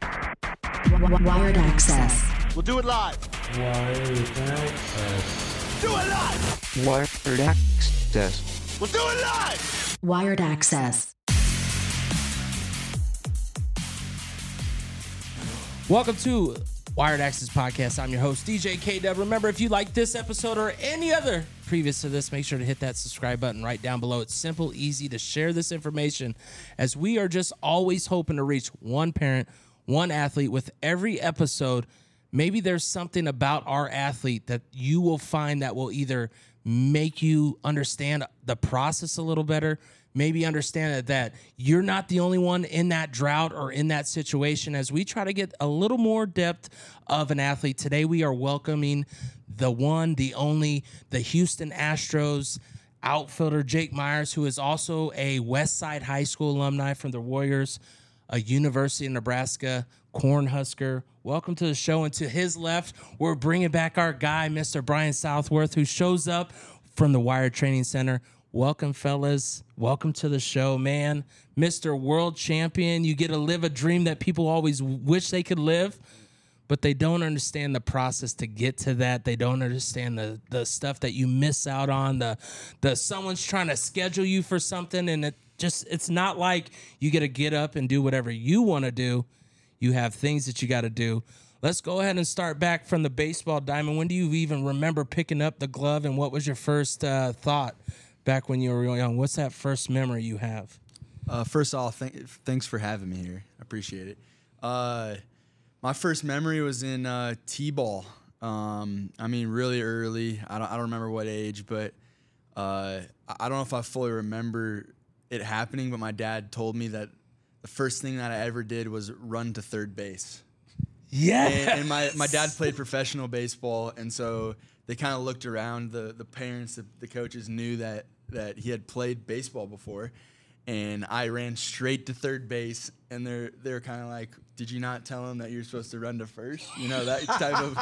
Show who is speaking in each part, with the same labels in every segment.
Speaker 1: Wired access.
Speaker 2: We'll do it live.
Speaker 3: Wired access.
Speaker 2: Do it live.
Speaker 4: Wired access.
Speaker 2: We'll do it live.
Speaker 1: Wired access.
Speaker 5: Welcome to Wired Access Podcast. I'm your host, DJ K Dub. Remember, if you like this episode or any other previous to this, make sure to hit that subscribe button right down below. It's simple, easy to share this information as we are just always hoping to reach one parent, one athlete with every episode. Maybe there's something about our athlete that you will find that will either make you understand the process a little better, maybe understand that, you're not the only one in that drought or in that situation as we try to get a little more depth of an athlete today we are welcoming the one the only the houston astros outfielder jake meyers who is also a west side high school alumni from the warriors a university of nebraska cornhusker welcome to the show and to his left we're bringing back our guy mr brian southworth who shows up from the wired training center Welcome, fellas. Welcome to the show, man. Mr. World Champion. You get to live a dream that people always wish they could live, but they don't understand the process to get to that. They don't understand the the stuff that you miss out on. The the someone's trying to schedule you for something, and it just it's not like you get to get up and do whatever you want to do. You have things that you got to do. Let's go ahead and start back from the baseball diamond. When do you even remember picking up the glove, and what was your first uh, thought? back when you were young. What's that first memory you have?
Speaker 6: Uh, first off, th- thanks for having me here. I appreciate it. Uh, my first memory was in uh, t-ball. Um, I mean, really early. I don't, I don't remember what age, but uh, I don't know if I fully remember it happening. But my dad told me that the first thing that I ever did was run to third base.
Speaker 5: Yeah.
Speaker 6: And, and my, my dad played professional baseball, and so they kind of looked around. The the parents, the, the coaches knew that that he had played baseball before, and I ran straight to third base. And they're they're kind of like, "Did you not tell him that you're supposed to run to first? You know that type of."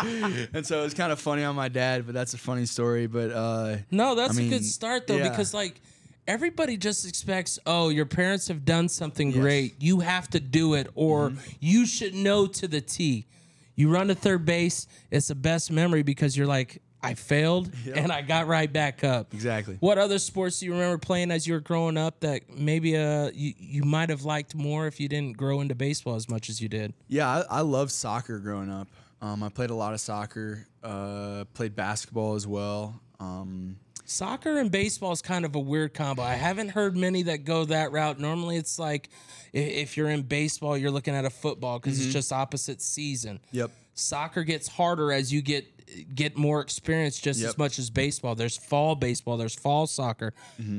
Speaker 6: And so it was kind of funny on my dad, but that's a funny story. But uh,
Speaker 5: No, that's
Speaker 6: I
Speaker 5: a
Speaker 6: mean,
Speaker 5: good start though,
Speaker 6: yeah.
Speaker 5: because like everybody just expects, oh, your parents have done something
Speaker 6: Yes. Mm-hmm.
Speaker 5: great. You have to do it, or you should know to the T. You run to third base, it's the best memory because you're like, I failed and I got right back up.
Speaker 6: Exactly.
Speaker 5: What other sports do you remember playing as you were growing up that maybe uh you, you might have liked more if you didn't grow into baseball as much as you did?
Speaker 6: Yeah, I, I loved soccer growing up. Um, I played a lot of soccer. Uh, played basketball as well. Um,
Speaker 5: Soccer and baseball is kind of a weird combo. I haven't heard many that go that route. Normally, it's like if you're in baseball, you're looking at a football because it's just opposite season.
Speaker 6: Yep.
Speaker 5: Soccer gets harder as you get get more experience just as much as baseball. There's fall baseball, there's fall soccer.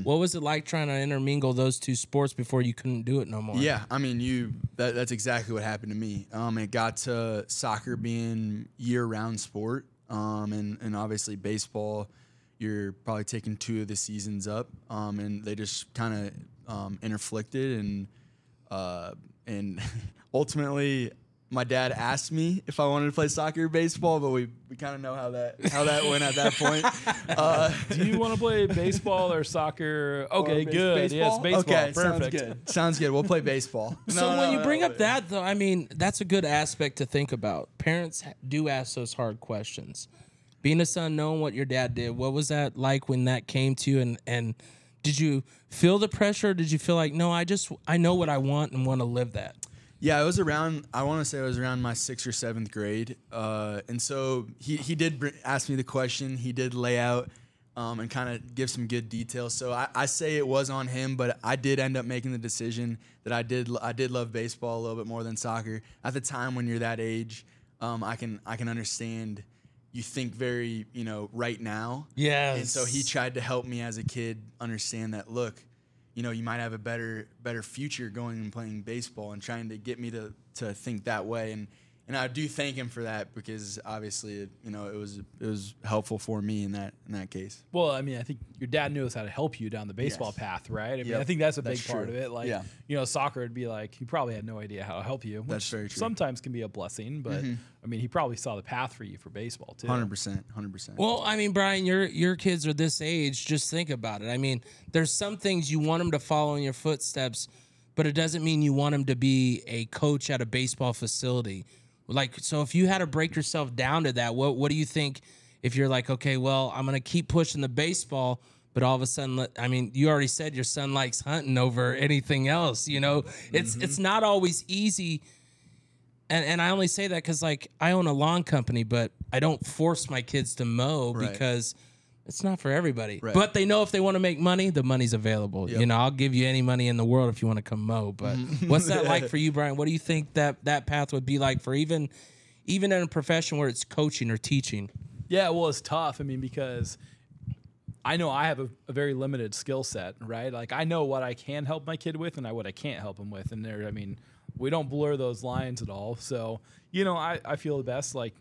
Speaker 5: What was it like trying to intermingle those two sports before you couldn't do it no more?
Speaker 6: Yeah, I mean, you. That, that's exactly what happened to me. Um, it got to soccer being year-round sport, um, and and obviously baseball. You're probably taking two of the seasons up, um, and they just kind of um, interflicted, and uh, and ultimately, my dad asked me if I wanted to play soccer or baseball, but we, we kind of know how that how that went at that point. Uh,
Speaker 3: Do you want to play baseball or soccer? Okay,
Speaker 6: base-
Speaker 3: good. Yes, baseball.
Speaker 6: Okay,
Speaker 3: Perfect.
Speaker 6: sounds good. Sounds good. We'll play baseball.
Speaker 5: So
Speaker 6: No,
Speaker 5: when
Speaker 6: no,
Speaker 5: you
Speaker 6: no,
Speaker 5: bring
Speaker 6: no.
Speaker 5: up that though, I mean, that's a good aspect to think about. Parents do ask those hard questions. Being a son, knowing what your dad did, what was that like when that came to you and and did you feel the pressure? Did you feel like, no, I just I know what I want and want to live that?
Speaker 6: Yeah, it was around. I want to say it was around my sixth or seventh grade, uh, and so he he did br- ask me the question. He did lay out um, and kind of give some good details. So I, I say it was on him, but I did end up making the decision that I did I did love baseball a little bit more than soccer at the time. When you're that age, um, I can I can understand. You think very you know right now,
Speaker 5: Yeah.
Speaker 6: and so he tried to help me as a kid understand that look, you know, you might have a better better future going and playing baseball and trying to get me to to think that way and and I do thank him for that because obviously it, you know it was it was helpful for me in that in that case.
Speaker 3: Well, I mean, I think your dad knew how to help you down the baseball
Speaker 6: Yes.
Speaker 3: path, right? I mean,
Speaker 6: Yep.
Speaker 3: I think that's a
Speaker 6: That's
Speaker 3: big part of it. Like,
Speaker 6: Yeah.
Speaker 3: you know, soccer would be like he probably had no idea how to help you. Which
Speaker 6: That's very true. Mm-hmm.
Speaker 3: Sometimes can be a blessing, but I mean, he probably saw the path for you for baseball too.
Speaker 6: Hundred percent, hundred percent.
Speaker 5: Well, I mean, Brian, your your kids are this age. Just think about it. I mean, there's some things you want them to follow in your footsteps, but it doesn't mean you want them to be a coach at a baseball facility. Like, so if you had to break yourself down to that, what what do you think? If you're like, okay, well, I'm gonna keep pushing the baseball, but all of a sudden, I mean, you already said your son likes hunting over anything else. You know, it's mm-hmm. it's not always easy and and I only say that because like I own a lawn company, but I don't force my kids to mow
Speaker 6: Right.
Speaker 5: because it's not for everybody.
Speaker 6: Right.
Speaker 5: But they know if they want to make money, the money's available. You know, I'll give you any money in the world if you want to come mow. But mm-hmm. what's that like for you, Brian? What do you think that that path would be like for even even in a profession where it's coaching or teaching?
Speaker 3: Yeah, well, it's tough. I mean, because I know I have a, a very limited skill set, right? Like I know what I can help my kid with and I what I can't help him with. And there, I mean, we don't blur those lines at all. So, you know, I, I feel the best like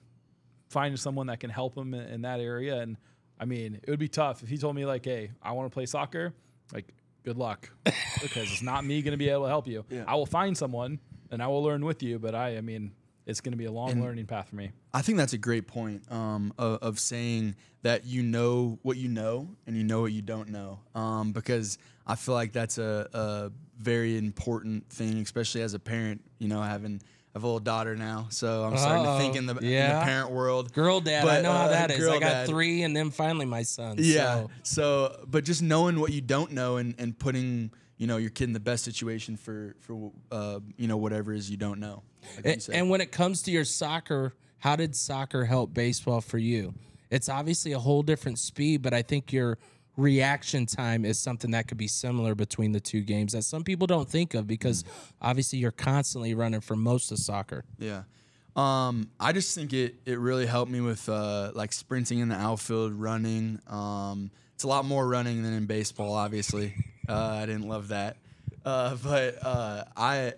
Speaker 3: finding someone that can help him in, in that area. And I mean, it would be tough if he told me like, "Hey, I want to play soccer." Like, good luck, because it's not me going to be able to help you. I will find someone and I will learn with you. But I, I mean, it's going to be a long learning path for me.
Speaker 6: I think that's a great point um, of, of saying that you know what you know and you know what you don't know. Um, because I feel like that's a, a very important thing, especially as a parent. You know, having I have a little daughter now, so I'm starting to think in the, in the parent world.
Speaker 5: Girl dad,
Speaker 6: but, I
Speaker 5: know how
Speaker 6: uh,
Speaker 5: that is. I got
Speaker 6: dad.
Speaker 5: three and then finally my son.
Speaker 6: Yeah.
Speaker 5: So.
Speaker 6: So, but just knowing what you don't know and, and putting you know your kid in the best situation for for uh, you know whatever it is you don't know. Like
Speaker 5: And, when it comes to your soccer, how did soccer help baseball for you? It's obviously a whole different speed, but I think your reaction time is something that could be similar between the two games that some people don't think of because obviously you're constantly running for most of soccer.
Speaker 6: Yeah. Um, I just think it it really helped me with uh, like sprinting in the outfield, running. Um, it's a lot more running than in baseball, obviously. Uh, I didn't love that, uh, but uh, I,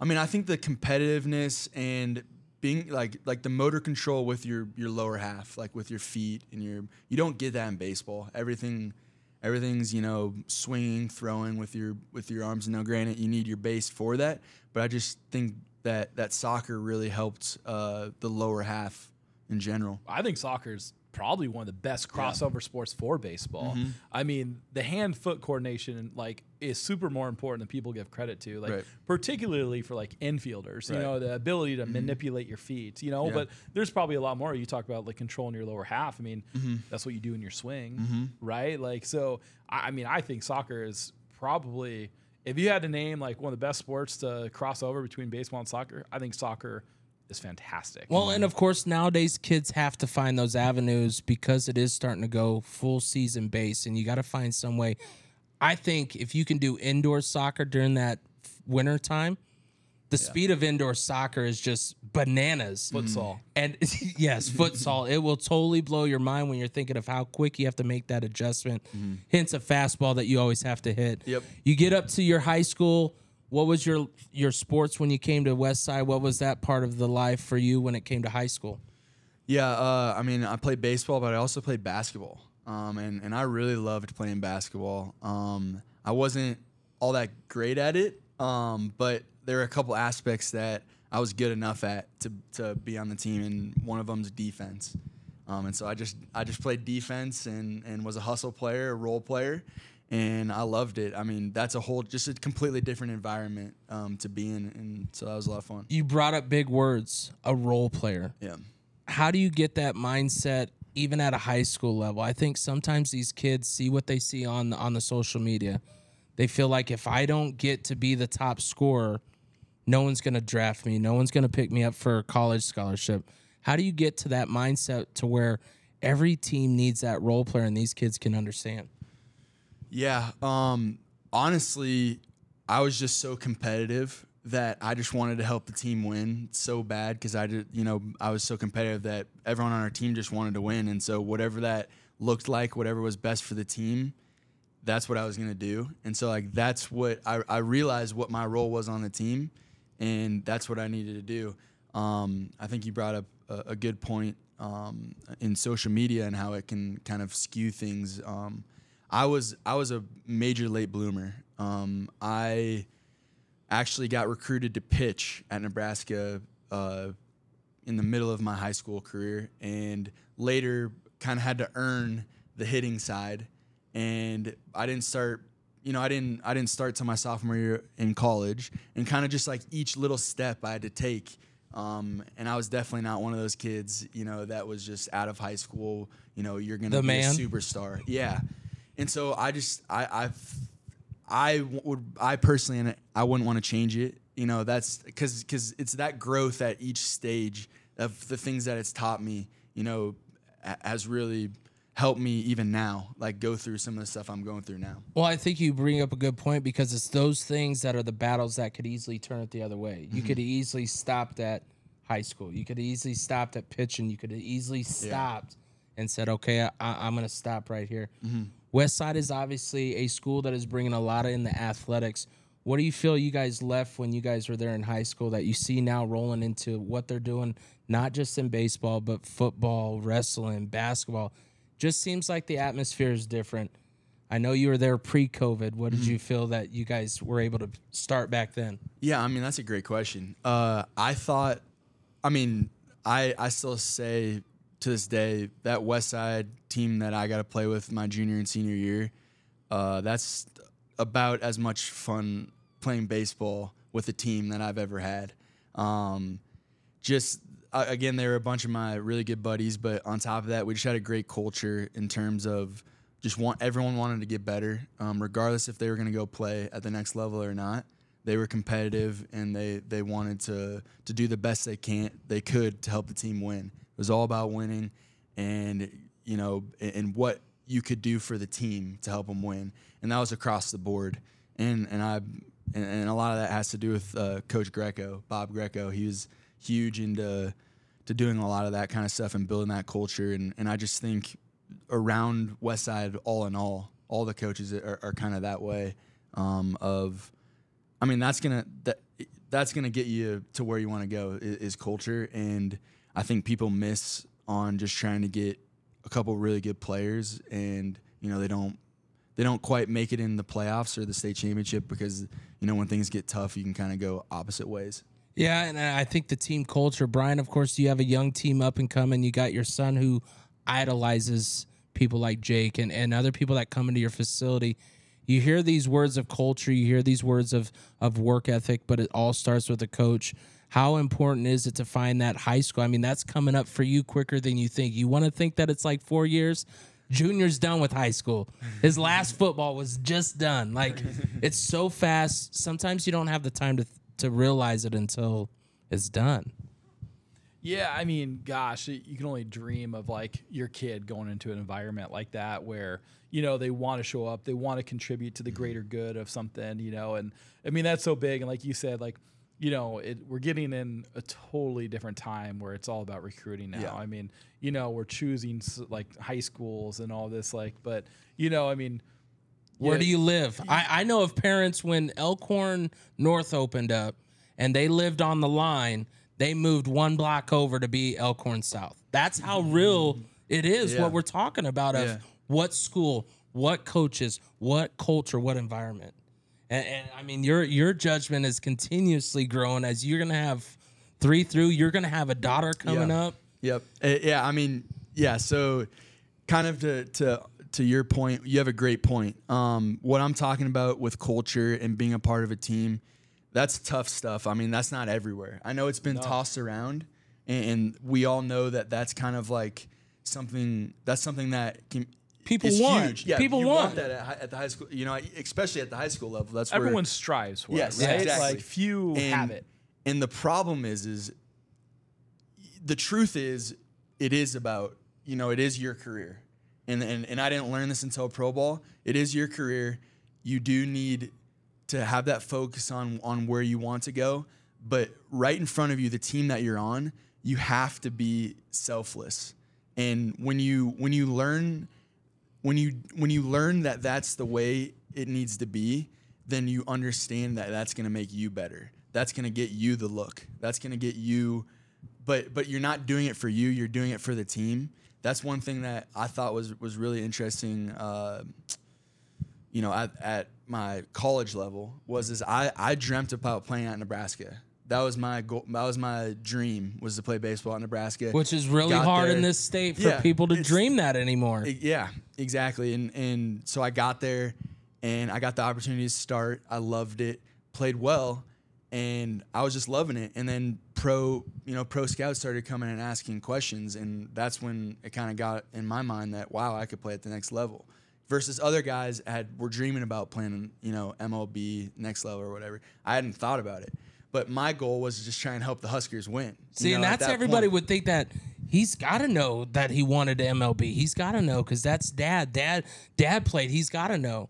Speaker 6: I mean, I think the competitiveness and being like like the motor control with your your lower half, like with your feet and your you don't get that in baseball. Everything. Everything's you know swinging, throwing with your with your arms. And now, granted, you need your base for that, but I just think that that soccer really helped uh, the lower half in general.
Speaker 3: I think soccer is probably one of the best crossover sports for baseball.
Speaker 6: Mm-hmm.
Speaker 3: I mean, the hand foot coordination like is super more important than people give credit to. Like
Speaker 6: Right.
Speaker 3: particularly for like infielders, you
Speaker 6: Right. Mm-hmm.
Speaker 3: know, the ability to manipulate your feet, you know,
Speaker 6: Yeah.
Speaker 3: but there's probably a lot more you talk about like controlling your lower half. I mean,
Speaker 6: Mm-hmm.
Speaker 3: that's what you do in your swing, right? Like so I, I mean, I think soccer is probably if you had to name like one of the best sports to cross over between baseball and soccer, I think soccer is fantastic.
Speaker 5: Well, and of course, nowadays kids have to find those avenues because it is starting to go full season base, and you got to find some way. I think if you can do indoor soccer during that winter time, the speed of indoor soccer is just bananas.
Speaker 3: futsal.
Speaker 5: And yes, futsal, it will totally blow your mind when you're thinking of how quick you have to make that adjustment. Hence a fastball that you always have to hit.
Speaker 6: Yep.
Speaker 5: You get up to your high school. What was your your sports when you came to West Side? What was that part of the life for you when it came to high school?
Speaker 6: Yeah, uh, I mean, I played baseball, but I also played basketball, um, and and I really loved playing basketball. Um, I wasn't all that great at it, um, but there were a couple aspects that I was good enough at to to be on the team, and one of them's defense. Um, and so I just I just played defense and and was a hustle player, a role player, and I loved it. I mean, that's a whole just a completely different environment um, to be in, and so that was a lot of fun.
Speaker 5: You brought up big words, a role player.
Speaker 6: Yeah.
Speaker 5: How do you get that mindset even at a high school level? I think sometimes these kids see what they see on on the social media. They feel like if I don't get to be the top scorer, no one's going to draft me. No one's going to pick me up for a college scholarship. How do you get to that mindset to where every team needs that role player and these kids can understand?
Speaker 6: Yeah. Um, honestly, I was just so competitive that I just wanted to help the team win so bad because I did, you know, I was so competitive that everyone on our team just wanted to win, and so whatever that looked like, whatever was best for the team, that's what I was gonna do. And so like that's what I, I realized what my role was on the team, and that's what I needed to do. Um, I think you brought up a, a good point um, in social media and how it can kind of skew things. Um, I was I was a major late bloomer. Um, I actually got recruited to pitch at Nebraska uh, in the middle of my high school career, and later kind of had to earn the hitting side. And I didn't start, you know, I didn't I didn't start till my sophomore year in college, and kind of just like each little step I had to take. Um, and I was definitely not one of those kids, you know, that was just out of high school. You know, you're gonna
Speaker 5: The
Speaker 6: be
Speaker 5: man?
Speaker 6: a superstar. Yeah. And so I just I I've I would I personally and I wouldn't want to change it. You know, that's because because it's that growth at each stage of the things that it's taught me. You know, has really helped me even now, like go through some of the stuff I'm going through now.
Speaker 5: Well, I think you bring up a good point because it's those things that are the battles that could easily turn it the other way. You could mm-hmm. easily stopped at high school. You could easily stopped at pitching. You could easily stopped and said, "Okay, I, I'm going to stop right here." West Side is obviously a school that is bringing a lot of in the athletics. What do you feel you guys left when you guys were there in high school that you see now rolling into what they're doing, not just in baseball, but football, wrestling, basketball? Just seems like the atmosphere is different. I know you were there pre-COVID. What did you feel that you guys were able to start back then?
Speaker 6: Yeah, I mean that's a great question. Uh, I thought, I mean, I I still say to this day that West Side team that I got to play with my junior and senior year, uh, that's about as much fun playing baseball with a team that I've ever had. Um, just uh, again, they were a bunch of my really good buddies, but on top of that, we just had a great culture in terms of just want everyone wanted to get better, um, regardless if they were going to go play at the next level or not. They were competitive and they they wanted to to do the best they can they could to help the team win. It was all about winning, and you know, and, what you could do for the team to help them win, and that was across the board. And and I and, and a lot of that has to do with uh, Coach Greco, Bob Greco. He was huge into to doing a lot of that kind of stuff and building that culture. And and I just think around West Side, all in all, all the coaches are, are kind of that way. Um, of, I mean, that's gonna that that's gonna get you to where you want to go is, is culture. And I think people miss on just trying to get a couple really good players, and you know they don't they don't quite make it in the playoffs or the state championship because you know when things get tough, you can kind of go opposite ways.
Speaker 5: Yeah, and I think the team culture, Brian. Of course, you have a young team up and coming. You got your son who idolizes people like Jake and, and other people that come into your facility. You hear these words of culture, you hear these words of of work ethic, but it all starts with a coach. How important is it to find that high school? I mean, that's coming up for you quicker than you think. You want to think that it's like four years. Junior's done with high school. His last football was just done. Like it's so fast. Sometimes you don't have the time to to realize it until it's done.
Speaker 3: Yeah, I mean, gosh, you can only dream of like your kid going into an environment like that where you know they want to show up, they want to contribute to the greater good of something, you know, and I mean that's so big. And like you said, like you know, it, we're getting in a totally different time where it's all about recruiting now.
Speaker 6: Yeah.
Speaker 3: I mean, you know, we're choosing like high schools and all this, like, but you know, I mean,
Speaker 5: Where
Speaker 3: yeah,
Speaker 5: do you live? I, I know of parents when Elkhorn North opened up and they lived on the line, they moved one block over to be Elkhorn South. That's how real it is
Speaker 6: Yeah.
Speaker 5: what we're talking about of what school, what coaches, what culture, what environment. And, and I mean your your judgment is continuously growing as you're gonna have three through, you're gonna have a daughter coming
Speaker 6: Yeah.
Speaker 5: up.
Speaker 6: Yep. Uh, yeah. I mean, yeah. So, kind of to to to your point, you have a great point. Um, what I'm talking about with culture and being a part of a team, that's tough stuff. I mean, that's not everywhere. I know it's been tossed around, and, and we all know that that's kind of like something. That's something that can.
Speaker 5: People
Speaker 6: is
Speaker 5: want.
Speaker 6: huge. Yeah,
Speaker 5: People
Speaker 6: you
Speaker 5: want.
Speaker 6: that at, hi- at the high school. You know, especially at the high school level. That's where
Speaker 3: everyone
Speaker 6: where
Speaker 3: strives for
Speaker 6: Yes,
Speaker 3: it, right?
Speaker 6: exactly.
Speaker 3: Like few
Speaker 6: and,
Speaker 3: have it.
Speaker 6: And the problem is, is the truth is, it is about you know, it is your career, and and and I didn't learn this until pro ball. It is your career. You do need to have that focus on on where you want to go, but right in front of you, the team that you're on, you have to be selfless. And when you when you learn when you when you learn that that's the way it needs to be, then you understand that that's going to make you better. That's going to get you the look. That's going to get you but but you're not doing it for you, you're doing it for the team. That's one thing that I thought was was really interesting uh, you know, at, at my college level was is I, I dreamt about playing at Nebraska. That was my goal. That was my dream was to play baseball at Nebraska,
Speaker 5: Which is really
Speaker 6: Got
Speaker 5: hard
Speaker 6: there.
Speaker 5: in this state for
Speaker 6: Yeah,
Speaker 5: people to dream that anymore.
Speaker 6: Yeah, exactly. And and so I got there, and I got the opportunity to start. I loved it, played well, and I was just loving it. And then pro, you know, pro scouts started coming and asking questions, and that's when it kind of got in my mind that wow, I could play at the next level. Versus other guys had were dreaming about playing, you know, MLB next level or whatever. I hadn't thought about it, but my goal was to just try and help the Huskers win.
Speaker 5: See, and
Speaker 6: know, at
Speaker 5: that's
Speaker 6: that
Speaker 5: everybody
Speaker 6: point.
Speaker 5: would think that he's got to know that he wanted to MLB. He's got to know because that's dad. Dad, dad played. He's got to know.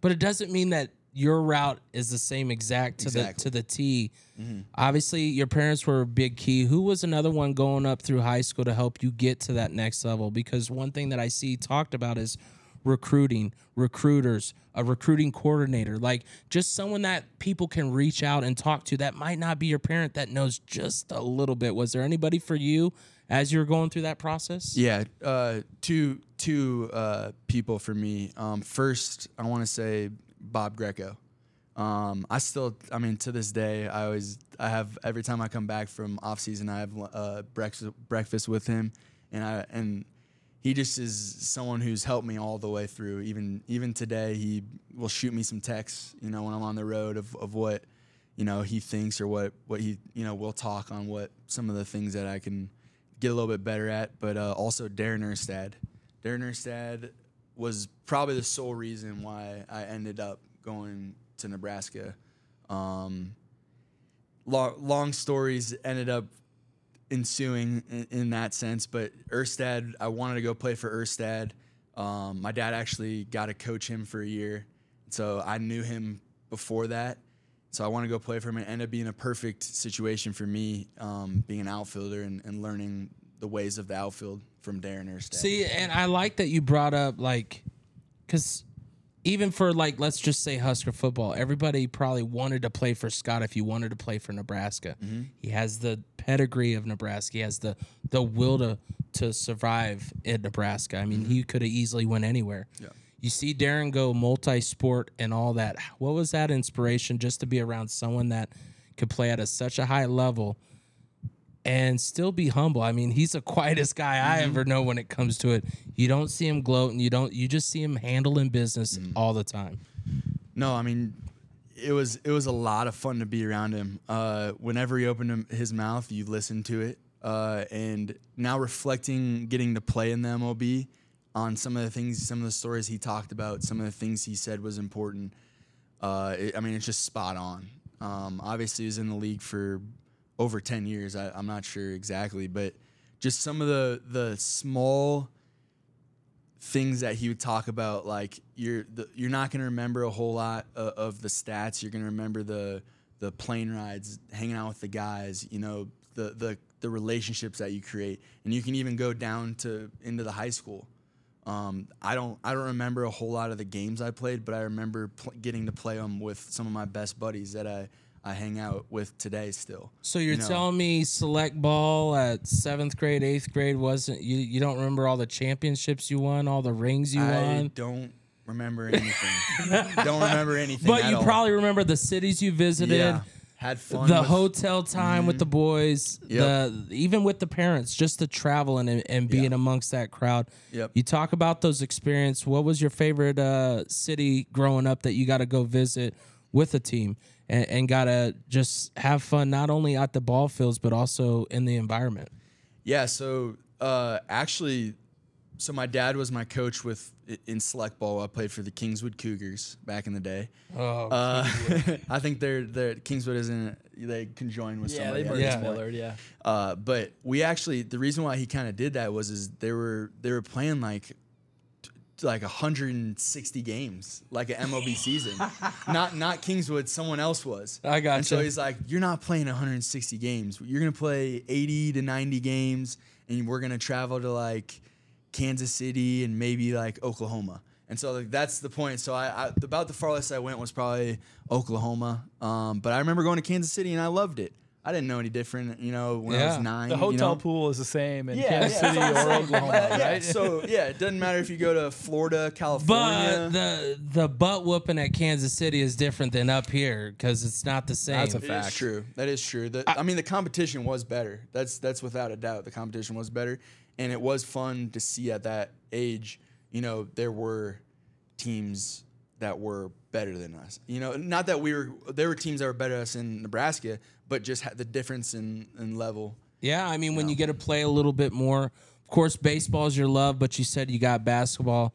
Speaker 5: But it doesn't mean that your route is the same exact to
Speaker 6: Exactly.
Speaker 5: the to the T. Mm-hmm. Obviously, your parents were a big key. Who was another one going up through high school to help you get to that next level? Because one thing that I see talked about is recruiting, recruiters, a recruiting coordinator, like just someone that people can reach out and talk to that might not be your parent that knows just a little bit. Was there anybody for you as you were going through that process?
Speaker 6: Yeah, uh, two two uh, people for me. Um, first, I want to say Bob Greco. Um, I still, I mean, to this day, I always, I have every time I come back from off season, I have uh, breakfast breakfast with him, and I and he just is someone who's helped me all the way through. Even even today, he will shoot me some texts, you know, when I'm on the road of, of what you know he thinks or what what he you know we'll talk on what some of the things that I can get a little bit better at. But uh, also Darren Erstad. Darren Erstad was probably the sole reason why I ended up going to Nebraska. Um, long, long stories ended up ensuing in, in that sense. But Erstad, I wanted to go play for Erstad. Um, my dad actually got to coach him for a year, so I knew him before that. So I want to go play for him. It ended up being a perfect situation for me, um, being an outfielder and, and learning the ways of the outfield from Darren Erstad.
Speaker 5: See, and I like that you brought up like, because even for like, let's just say Husker football, everybody probably wanted to play for Scott if you wanted to play for Nebraska. Mm-hmm. He has the pedigree of Nebraska. He has the the will to to survive in Nebraska. I mean, mm-hmm. he could have easily went anywhere.
Speaker 6: Yeah.
Speaker 5: You see Darren go multi-sport and all that. What was that inspiration just to be around someone that could play at a, such a high level? And still be humble. I mean, he's the quietest guy I
Speaker 6: Mm-hmm.
Speaker 5: ever know when it comes to it. You don't see him gloating. You don't. You just see him handling business
Speaker 6: Mm.
Speaker 5: all the time.
Speaker 6: No, I mean, it was it was a lot of fun to be around him. Uh, whenever he opened him, his mouth, you listened to it. Uh, and now reflecting, getting to play in the MLB on some of the things, some of the stories he talked about, some of the things he said was important. Uh, it, I mean, it's just spot on. Um, obviously, he was in the league for over ten years. I, I'm not sure exactly, but just some of the the small things that he would talk about like you're the, you're not going to remember a whole lot of, of the stats you're going to remember the the plane rides hanging out with the guys you know the the the relationships that you create and you can even go down to into the high school um, I don't I don't remember a whole lot of the games I played but I remember pl- getting to play them with some of my best buddies that I I hang out with today still
Speaker 5: So you're
Speaker 6: You know.
Speaker 5: telling me select ball at seventh grade, eighth grade wasn't you? You don't remember all the championships you won, all the rings you
Speaker 6: I
Speaker 5: won,
Speaker 6: don't remember anything don't remember anything
Speaker 5: but you
Speaker 6: all.
Speaker 5: probably remember the cities you visited.
Speaker 6: yeah had fun
Speaker 5: the
Speaker 6: with-
Speaker 5: hotel time with the boys,
Speaker 6: Yep.
Speaker 5: the even with the parents, just the traveling and, and being
Speaker 6: Yeah.
Speaker 5: amongst that crowd.
Speaker 6: Yep.
Speaker 5: You talk about those experiences. What was your favorite uh, city growing up that you got to go visit with a team and, and got to just have fun, not only at the ball fields but also in the environment?
Speaker 6: Yeah, so uh, actually, so my dad was my coach with in select ball. I played for the Kingswood Cougars back in the day.
Speaker 5: Oh,
Speaker 6: Uh, I think they're they're Kingswood isn't they conjoined with
Speaker 3: Yeah,
Speaker 6: somebody.
Speaker 3: they
Speaker 6: at
Speaker 3: merged
Speaker 5: Yeah.
Speaker 6: point.
Speaker 3: Millard. Yeah.
Speaker 6: Uh, but we actually the reason why he kind of did that was is they were they were playing like t- like 160 games like an MLB season. not not Kingswood, someone else was.
Speaker 5: I got
Speaker 6: And so he's like, you're not playing 160 games. You're gonna play 80 to 90 games, and we're gonna travel to like Kansas City and maybe like Oklahoma. And so like that's the point. So I, I about the farthest I went was probably Oklahoma. Um, but I remember going to Kansas City and I loved it. I didn't know any different, you know, when I was nine.
Speaker 3: The
Speaker 6: you
Speaker 3: hotel
Speaker 6: know?
Speaker 3: pool is the same in
Speaker 6: Yeah,
Speaker 3: Kansas
Speaker 6: yeah,
Speaker 3: City or
Speaker 6: I'm saying.
Speaker 3: Oklahoma,
Speaker 6: Yeah. So yeah, it doesn't matter if you go to Florida,
Speaker 5: But
Speaker 6: California.
Speaker 5: the the butt whooping at Kansas City is different than up here because it's not the same.
Speaker 3: That's a
Speaker 6: It is
Speaker 3: fact.
Speaker 6: true. That is true. The, I, mean, the competition was better. That's that's without a doubt. The competition was better, and it was fun to see at that age. You know, there were teams that were better than us. You know, not that we were. There were teams that were better than us in Nebraska, but just had the difference in in level.
Speaker 5: Yeah, I mean, when you get to play a little bit more, of course, baseball is your love, but you said you got basketball.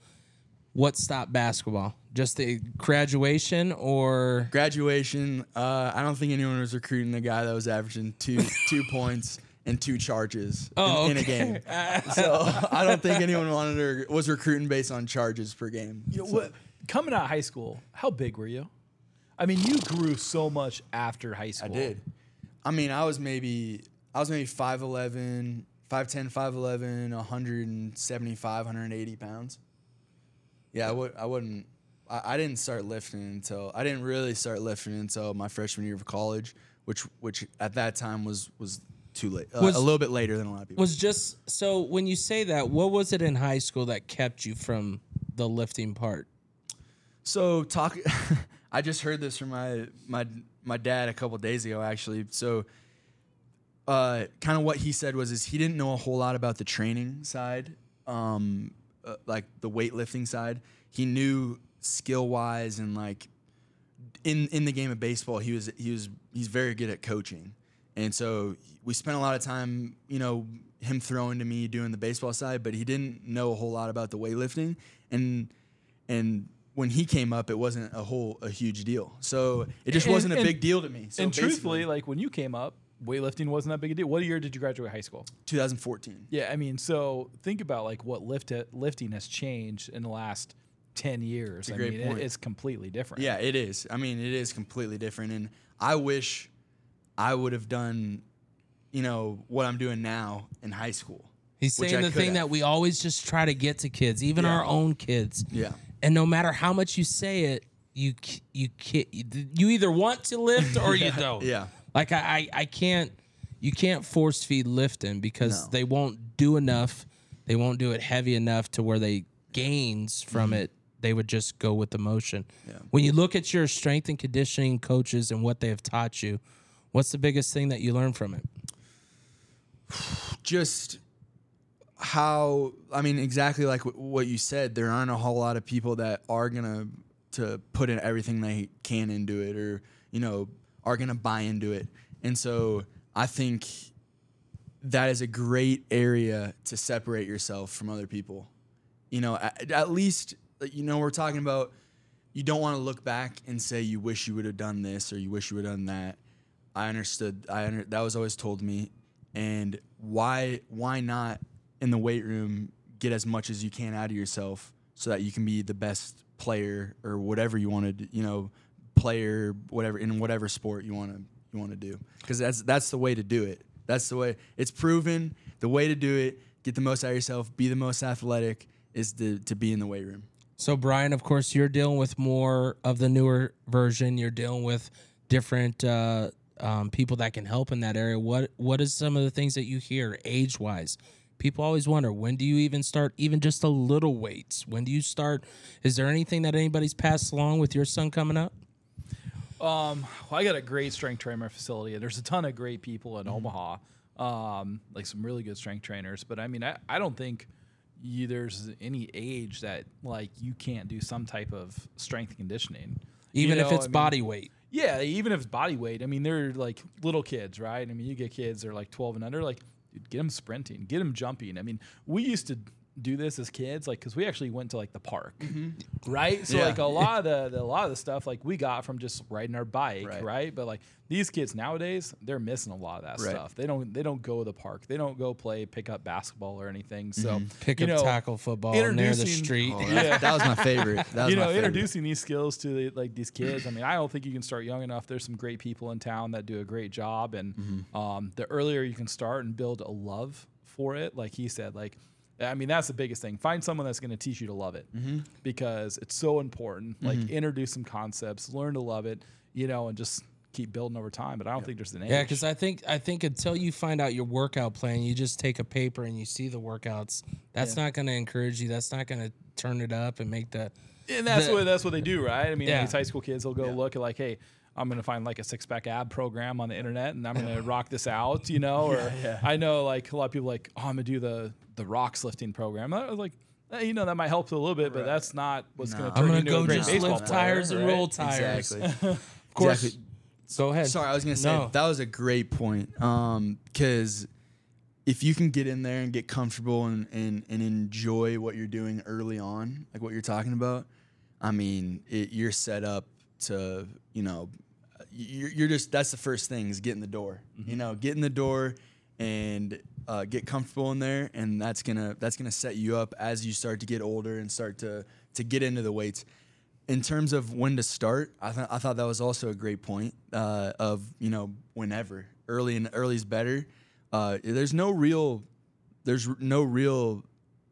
Speaker 5: What stopped basketball? Just the graduation, or
Speaker 6: Graduation. Uh, I don't think anyone was recruiting the guy that was averaging two two points and two charges
Speaker 5: Oh,
Speaker 6: in, in a
Speaker 5: okay.
Speaker 6: game. so I don't think anyone wanted or was recruiting based on charges per game.
Speaker 3: You know, what, coming out of high school, how big were you? I mean, you grew so much after high school.
Speaker 6: I did. I mean, I was maybe I was maybe 5'11", 5'10", 5'11", 175, 180 pounds. Yeah, I would I wouldn't I, I didn't start lifting until I didn't really start lifting until my freshman year of college, which which at that time was was too late. Uh,
Speaker 5: Was-
Speaker 6: a little bit later than a lot of people.
Speaker 5: was just so when you say that, what was it in high school that kept you from the lifting part?
Speaker 6: So talk. I just heard this from my my my dad a couple days ago, actually. So, uh, kind of what he said was is he didn't know a whole lot about the training side, um, uh, like the weightlifting side. He knew skill wise and like in in the game of baseball, he was he was he's very good at coaching, and so we spent a lot of time, you know, him throwing to me doing the baseball side, but he didn't know a whole lot about the weightlifting, and and when he came up, it wasn't a whole a huge deal. So it just
Speaker 3: And-
Speaker 6: wasn't a
Speaker 3: and-
Speaker 6: big deal to me. So
Speaker 3: and truthfully, like when you came up, weightlifting wasn't that big a deal. What year did you graduate high school?
Speaker 6: 2014.
Speaker 3: Yeah, I mean, so think about like what lift lifting has changed in the last ten years.
Speaker 6: a
Speaker 3: I
Speaker 6: great
Speaker 3: mean, it-
Speaker 6: point.
Speaker 3: it's completely different.
Speaker 6: Yeah, it is. I mean, it is completely different, and I wish I would have done, you know, what I'm doing now in high school.
Speaker 5: He's saying the thing
Speaker 6: have.
Speaker 5: that we always just try to get to kids, even
Speaker 6: Yeah.
Speaker 5: our own kids.
Speaker 6: Yeah.
Speaker 5: And no matter how much you say it, you you can't. You either want to lift or you don't.
Speaker 6: yeah.
Speaker 5: Like I, I, I can't. You can't force feed lifting because
Speaker 6: No.
Speaker 5: they won't do enough. They won't do it heavy enough to where they gains from it. They would just go with the motion.
Speaker 6: Mm-hmm. Yeah.
Speaker 5: When you look at your strength and conditioning coaches and what they have taught you, what's the biggest thing that you learn from it?
Speaker 6: just how I mean exactly like wh- what you said. There aren't a whole lot of people that are gonna to put in everything they can into it, or you know, are gonna buy into it. And so I think that is a great area to separate yourself from other people. You know, at, at least you know we're talking about. You don't want to look back and say you wish you would have done this or you wish you would have done that. I understood. I under, that was always told me, and why why not in the weight room get as much as you can out of yourself so that you can be the best player or whatever you want to you know player whatever in whatever sport you want to you want to do because that's that's the way to do it. That's the way it's proven. The way to do it, get the most out of yourself, be the most athletic, is to to be in the weight room.
Speaker 5: So, Brian, of course, you're dealing with more of the newer version. You're dealing with different uh, um, people that can help in that area. What What is some of the things that you hear age wise? People always wonder when do you even start even just a little weights? When do you start? Is there anything that anybody's passed along with your son coming up?
Speaker 3: Um, well, I got a great strength trainer facility, and there's a ton of great people in Omaha, um, like some really good strength trainers. But I mean, I, I don't think you, there's any age that like you can't do some type of strength conditioning, You
Speaker 5: Even if it's
Speaker 3: I mean,
Speaker 5: body weight.
Speaker 3: Yeah, even if it's body weight. I mean, they're like little kids, right? I mean, you get kids that are like 12 and under, like, get them sprinting, get them jumping. I mean, we used to do this as kids, like, because we actually went to like the park, right? So
Speaker 6: Yeah.
Speaker 3: like a lot of the, the a lot of the stuff like we got from just riding our bike,
Speaker 6: Right.
Speaker 3: right? But like these kids nowadays, they're missing a lot of that
Speaker 6: Right.
Speaker 3: stuff. They don't they don't go to the park. They don't go play pick up basketball or anything. So
Speaker 5: Pick
Speaker 3: you
Speaker 5: up
Speaker 3: know,
Speaker 5: tackle football near the street.
Speaker 6: Oh, that, that was my favorite. That was
Speaker 3: you
Speaker 6: my
Speaker 3: know,
Speaker 6: favorite.
Speaker 3: introducing these skills to the, like these kids. I mean, I don't think you can start young enough. There's some great people in town that do a great job, and
Speaker 6: Mm-hmm.
Speaker 3: um, the earlier you can start and build a love for it, like he said, like I mean, that's the biggest thing. Find someone that's going to teach you to love it
Speaker 5: Mm-hmm.
Speaker 3: because it's so important. Like, introduce some concepts, learn to love it, you know, and just keep building over time. But I don't think there's an age.
Speaker 5: Yeah, because I think I think until you find out your workout plan, you just take a paper and you see the workouts. That's not going to encourage you. That's not going to turn it up and make the.
Speaker 3: And that's
Speaker 5: the-
Speaker 3: what that's what they do, right? I mean,
Speaker 5: Yeah.
Speaker 3: these high school kids will go look at like, hey, I'm gonna find like a six pack ab program on the internet, and I'm gonna rock this out, you know. Or I know like a lot of people like, oh, I'm gonna do the the rocks lifting program. I was like, eh, you know, that might help a little bit, but that's not what's gonna turn
Speaker 5: I'm
Speaker 3: you
Speaker 5: going
Speaker 3: into
Speaker 5: to
Speaker 3: a
Speaker 5: go
Speaker 3: great
Speaker 5: just
Speaker 3: baseball
Speaker 5: lift
Speaker 3: player,
Speaker 5: tires and
Speaker 3: right?
Speaker 5: roll tires.
Speaker 6: Exactly.
Speaker 5: Of course.
Speaker 6: Exactly.
Speaker 5: Go ahead.
Speaker 6: Sorry, I was gonna say
Speaker 5: No.
Speaker 6: that was a great point. Um, because if you can get in there and get comfortable and, and and enjoy what you're doing early on, like what you're talking about, I mean, it, you're set up to, you know, you're, you're just that's the first thing is get in the door. You know, get in the door and uh, get comfortable in there, and that's gonna that's gonna set you up as you start to get older and start to to get into the weights in terms of when to start, I thought I thought that was also a great point uh, of you know whenever early and early is better. Uh, there's no real, there's no real,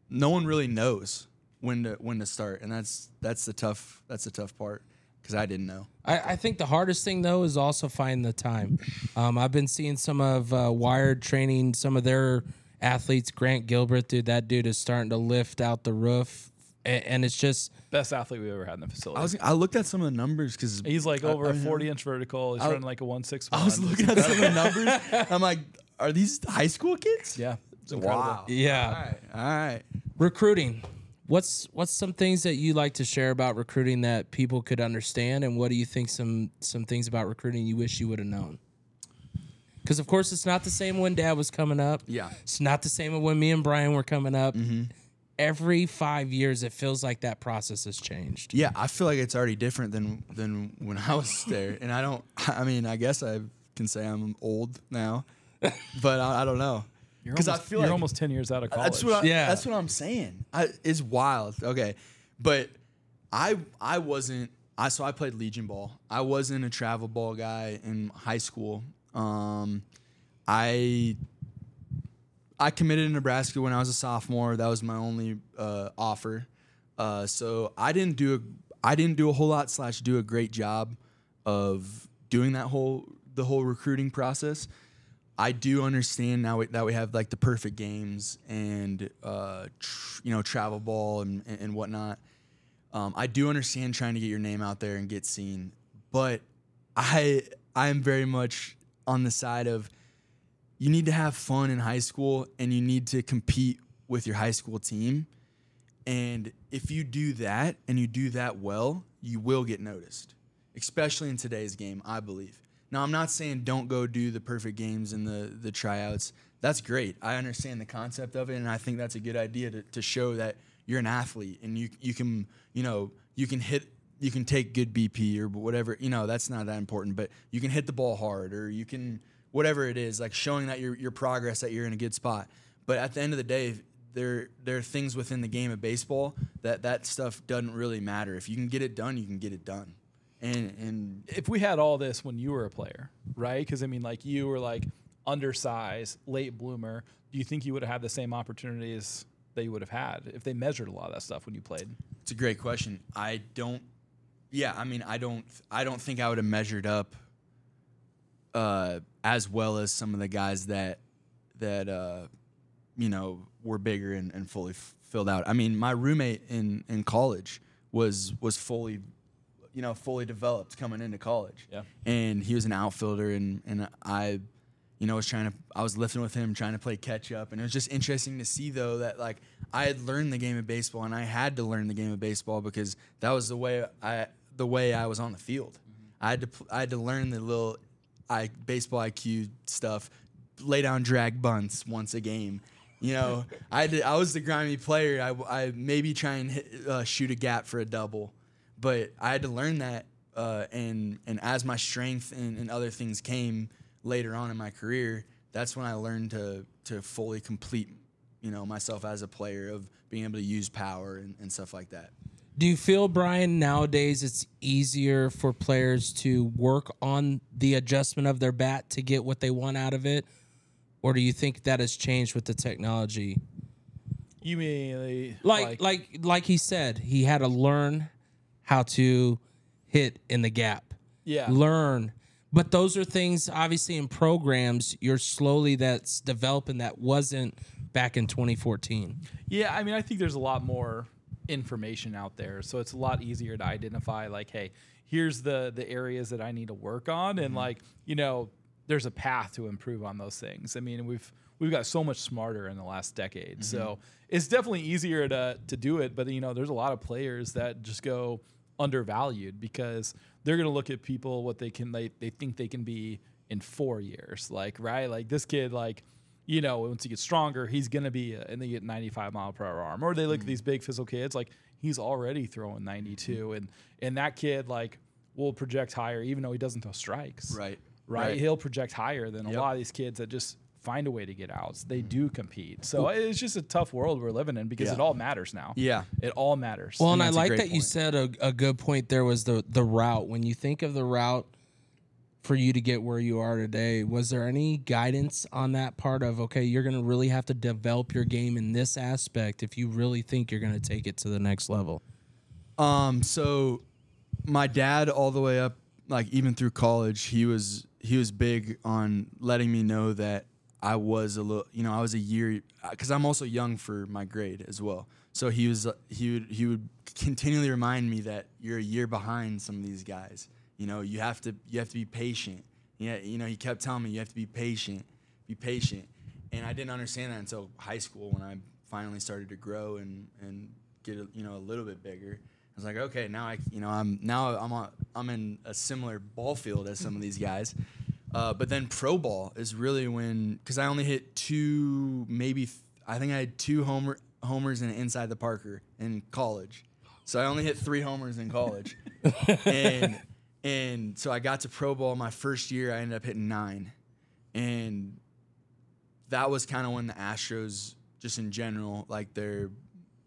Speaker 6: no one really knows when to when to start, and that's that's the tough that's the tough part because I didn't know.
Speaker 5: I, I think the hardest thing though is also finding the time. Um, I've been seeing some of uh, Wired training some of their athletes. Grant Gilbert, dude, that dude is starting to lift out the roof, and, and it's just
Speaker 3: Best athlete we've ever had in the facility.
Speaker 6: I was I looked at some of the numbers because
Speaker 3: He's like over
Speaker 6: I
Speaker 3: a 40 inch vertical. He's
Speaker 6: I-
Speaker 3: running like a one six.
Speaker 6: I was looking at some of the numbers. I'm like, are these high school kids?
Speaker 3: Yeah, it's incredible.
Speaker 6: Wow.
Speaker 5: yeah.
Speaker 6: All right. All right.
Speaker 5: Recruiting. What's what's some things that you like to share about recruiting that people could understand, and what do you think some some things about recruiting you wish you would have known? Because of course it's not the same when Dad was coming up.
Speaker 6: Yeah.
Speaker 5: it's not the same when me and Brian were coming up. Mm-hmm. Every five years, it feels like that process has changed.
Speaker 6: Yeah, I feel like it's already different than than when I was there, and I don't. I mean, I guess I can say I'm old now, but I, I don't know because I
Speaker 3: almost-
Speaker 6: feel
Speaker 3: you're
Speaker 6: like
Speaker 3: almost 10 years out of college.
Speaker 6: that's what I,
Speaker 5: Yeah.
Speaker 6: that's what I'm saying. I, it's wild. Okay, but I I wasn't. I so I played Legion ball. I wasn't a travel ball guy in high school. Um, I I committed to Nebraska when I was a sophomore. That was my only uh, offer. Uh, so I didn't do a I didn't do a whole lot slash do a great job of doing that whole the whole recruiting process. I do understand now that we have like the perfect games and uh, tr- you know travel ball and and, whatnot. Um, I do understand trying to get your name out there and get seen, but I I am very much on the side of you need to have fun in high school and you need to compete with your high school team. And if you do that and you do that well, you will get noticed, especially in today's game, I believe. Now, I'm not saying don't go do the perfect games and the, the tryouts. That's great. I understand the concept of it, and I think that's a good idea to, to show that you're an athlete and you, you can, you know, you can hit, you can take good BP or whatever. You know, that's not that important, but you can hit the ball hard or you can, whatever it is, like showing that your your progress that you're in a good spot. But at the end of the day, there there are things within the game of baseball that that stuff doesn't really matter. If you can get it done, you can get it done. And and
Speaker 3: if we had all this when you were a player, right? Because I mean, like you were like undersized, late bloomer. Do you think you would have had the same opportunities that you would have had if they measured a lot of that stuff when you played?
Speaker 6: it's a great question. I don't. Yeah, I mean, I don't. I don't think I would have measured up uh, as well as some of the guys that that uh, you know were bigger and, and fully f- filled out. I mean, my roommate in in college was was fully you know fully developed coming into college.
Speaker 3: Yeah.
Speaker 6: and he was an outfielder, and and I. You know, was trying to. I was lifting with him, trying to play catch up, and it was just interesting to see though that like I had learned the game of baseball, and I had to learn the game of baseball because that was the way I the way I was on the field. I had to pl- I had to learn the little I baseball IQ stuff, lay down drag bunts once a game. You know, I to, I was the grimy player. I, I maybe try and hit, uh, shoot a gap for a double, but I had to learn that. Uh, and and as my strength and, and other things came later on in my career, that's when I learned to to fully complete, you know, myself as a player of being able to use power and, and stuff like that.
Speaker 5: Do you feel, Brian, nowadays it's easier for players to work on the adjustment of their bat to get what they want out of it? Or do you think that has changed with the technology?
Speaker 3: You mean
Speaker 5: Like, like, like he said, he had to learn how to hit in the gap.
Speaker 3: yeah,
Speaker 5: Learn. But those are things, obviously, in programs, you're slowly that's developing that wasn't back in 2014.
Speaker 3: Yeah, I mean, I think there's a lot more information out there, so it's a lot easier to identify. Like, hey, here's the the areas that I need to work on, and mm-hmm. like, you know, there's a path to improve on those things. I mean, we've we've got so much smarter in the last decade, mm-hmm. so it's definitely easier to to do it. But you know, there's a lot of players that just go undervalued because they're gonna look at people what they can they they think they can be in four years, like right, like this kid like you know, once he gets stronger, he's gonna be, uh, and they get 95 mile per hour arm. Or they look
Speaker 6: Mm.
Speaker 3: at these big physical kids, like he's already throwing 92, and and that kid like will project higher, even though he doesn't throw strikes.
Speaker 6: Right.
Speaker 3: right.
Speaker 6: Right.
Speaker 3: He'll project higher than a lot of these kids that just find a way to get outs. They
Speaker 6: Mm.
Speaker 3: do compete, so it's just a tough world we're living in because
Speaker 6: Yeah.
Speaker 3: it all matters now.
Speaker 6: Yeah.
Speaker 3: it all matters.
Speaker 5: Well, and,
Speaker 6: And
Speaker 5: I like
Speaker 6: great
Speaker 5: that you said a, a good point there was the the route. When you think of the route for you to get where you are today, was there any guidance on that part of okay, you're going to really have to develop your game in this aspect if you really think you're going to take it to the next level?
Speaker 6: Um, so my dad all the way up, like even through college, he was he was big on letting me know that I was a little, you know, I was a year uh, because I'm also young for my grade as well. So he was uh, he would he would continually remind me that you're a year behind some of these guys. You know, you have to you have to be patient. Yeah, you know, he kept telling me you have to be patient, be patient, and I didn't understand that until high school when I finally started to grow and and get a, you know a little bit bigger. I was like, okay, now I you know I'm now I'm on, I'm in a similar ball field as some of these guys. Uh, but then pro ball is really when because I only hit two maybe th- I think I had two homer homers and inside the Parker in college. So I only hit three homers in college. and and so I got to pro ball my first year. I ended up hitting nine, and that was kind of when the Astros, just in general, like their